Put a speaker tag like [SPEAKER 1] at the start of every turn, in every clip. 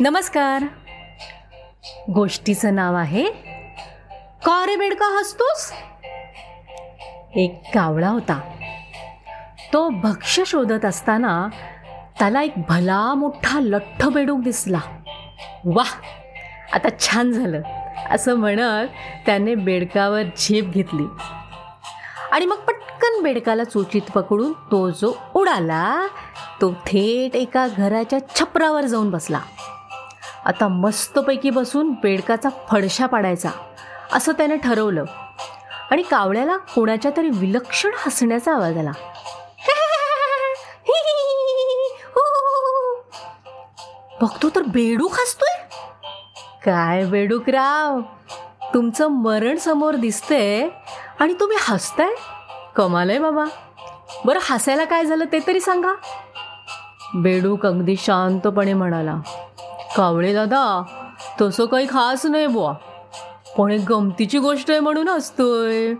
[SPEAKER 1] नमस्कार. गोष्टीचं नाव आहे का रे बेडका हसतोस? एक कावळा होता. तो भक्ष्य शोधत असताना त्याला एक भला मोठा लठ्ठ बेडूक दिसला. वाह आता छान झालं असं म्हणत त्याने बेडकावर झेप घेतली. आणि मग पटकन बेडकाला चोचीत पकडून तो जो उडाला तो थेट एका घराच्या छपरावर जाऊन बसला. आता मस्तपैकी बसून बेडकाचा फडशा पाडायचा असं त्याने ठरवलं. आणि कावळ्याला कोणाच्या तरी विलक्षण हसण्याचा आवाज आला. बघतो तर बेडूक हसतोय काय बेडूक राव तुमचं मरण समोर दिसतंय आणि तुम्ही हसताय? कमाल आहे बाबा. बरं हसायला काय झालं ते तरी सांगा. बेडूक अगदी शांतपणे म्हणाला. कावळे दादा तसं काही खास नाही बुवा. पण एक गमतीची गोष्ट आहे म्हणून असतोय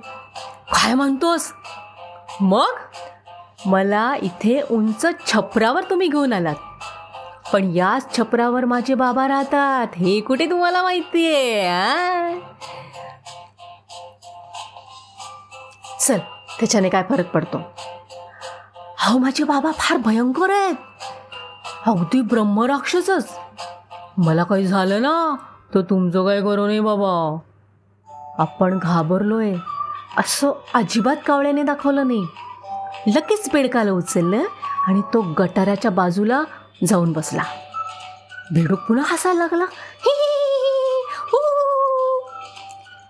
[SPEAKER 1] काय म्हणतोस? मग? मला इथे उंच छपरावर तुम्ही घेऊन आलात. पण याच छपरावर माझे बाबा राहतात. हे कुठे तुम्हाला माहिती आहे चल त्याच्याने काय फरक पडतो? अहो माझे बाबा फार भयंकर आहेत. अगदी ब्रह्मराक्षसच. मला काही झालं ना तर तुमचं काय करू नये बाबा. आपण घाबरलोय. असं अजिबात कावळ्याने दाखवलं नाही. लगेच बेडकाला उचललं आणि तो गटाराच्या बाजूला जाऊन बसला. बेडूक पुन्हा हसायला लागला.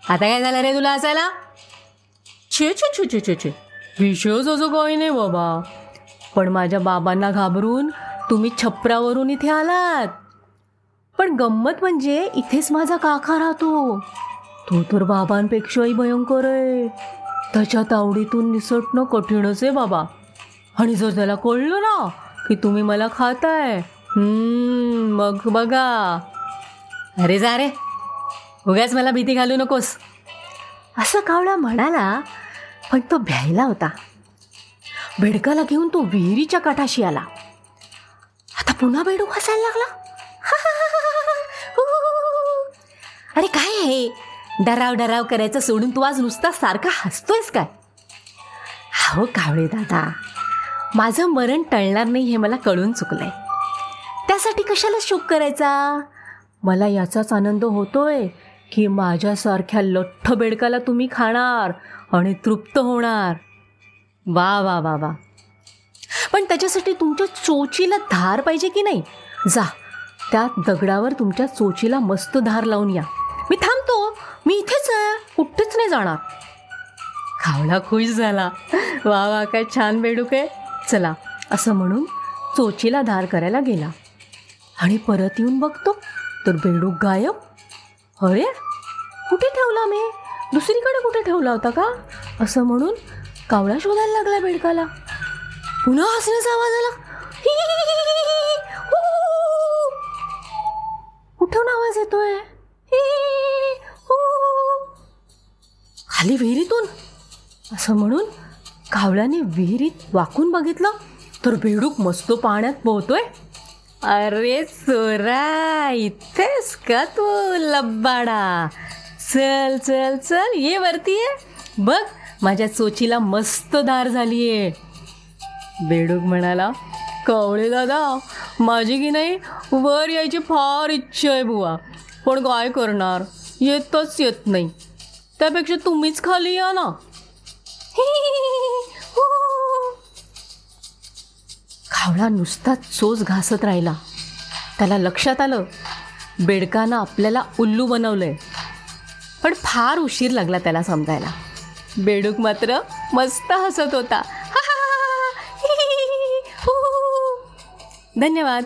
[SPEAKER 1] आता काय झालं रे तुला हसायला? छे छे छे छे छे छे. विषयच असं काही नाही बाबा. पण माझ्या बाबांना घाबरून तुम्ही छपरावरून इथे आलात. पण गंमत म्हणजे इथेच माझा काका राहतो. तो तर बाबांपेक्षाही भयंकर आहे. त्याच्या तावडीतून निसटणं कठीणच आहे बाबा. आणि जर त्याला कळलं ना की तुम्ही मला खाताय मग बघा. अरे जा रे. उगाच मला भीती घालू नकोस. असं कावळा म्हणाला पण तो भ्यायला होता. बेडकाला घेऊन तो विहिरीच्या काठाशी आला. आता पुन्हा बेडूक हसायला लागला? अरे काय आहे? डराव डराव करायचं सोडून तू आज नुसता सारखा हसतोयस काय? हो कावळे दादा माझं मरण टळणार नाही हे मला कळून चुकलंय. त्यासाठी कशाला शोक करायचा? मला याचाच आनंद होतोय की माझ्यासारख्या लठ्ठ बेडकाला तुम्ही खाणार आणि तृप्त होणार. वा वा वा वा. पण त्याच्यासाठी तुमच्या चोचीला धार पाहिजे की नाही? जा त्या दगडावर तुमच्या चोचीला मस्त धार लावून या. मी थांबतो. मी इथेच आहे. कुठेच नाही जाणार. खावला खुश झाला. वा वा काय छान बेडूक आहे. चला असं म्हणून चोचीला धार करायला गेला. आणि परत येऊन बघतो. तर बेडूक गायब. अरे कुठे ठेवला मी? दुसरीकडे कुठे ठेवला होता का? असं म्हणून कावळा शोधायला लागला बेडकाला. पुन्हा हसण्याचा आवाज आला. कुठून आवाज येतोय? खाली विहिरीतून? असं म्हणून कावळ्याने विहिरीत वाकून बघितलं तर बेडूक मस्त पाण्यात पोहतोय. अरे सोरा इथेस का तू लब्बाडा? चल चल चल ये वरती ये. बघ माझ्या चोचीला मस्त धार झाली आहे बेडूक म्हणाला कवळे दादा माझी की नाही? वर यायची फार इच्छा आहे बुवा. पण काय करणार? येतच येत नाही. त्यापेक्षा तुम्हीच खाली या ना. हो. खावळा नुसताच चोच घासत राहिला. त्याला लक्षात आलं बेडकानं आपल्याला उल्लू बनवलंय. पण फार उशीर लागला त्याला समजायला. बेडूक मात्र मस्त हसत होता. हो. धन्यवाद.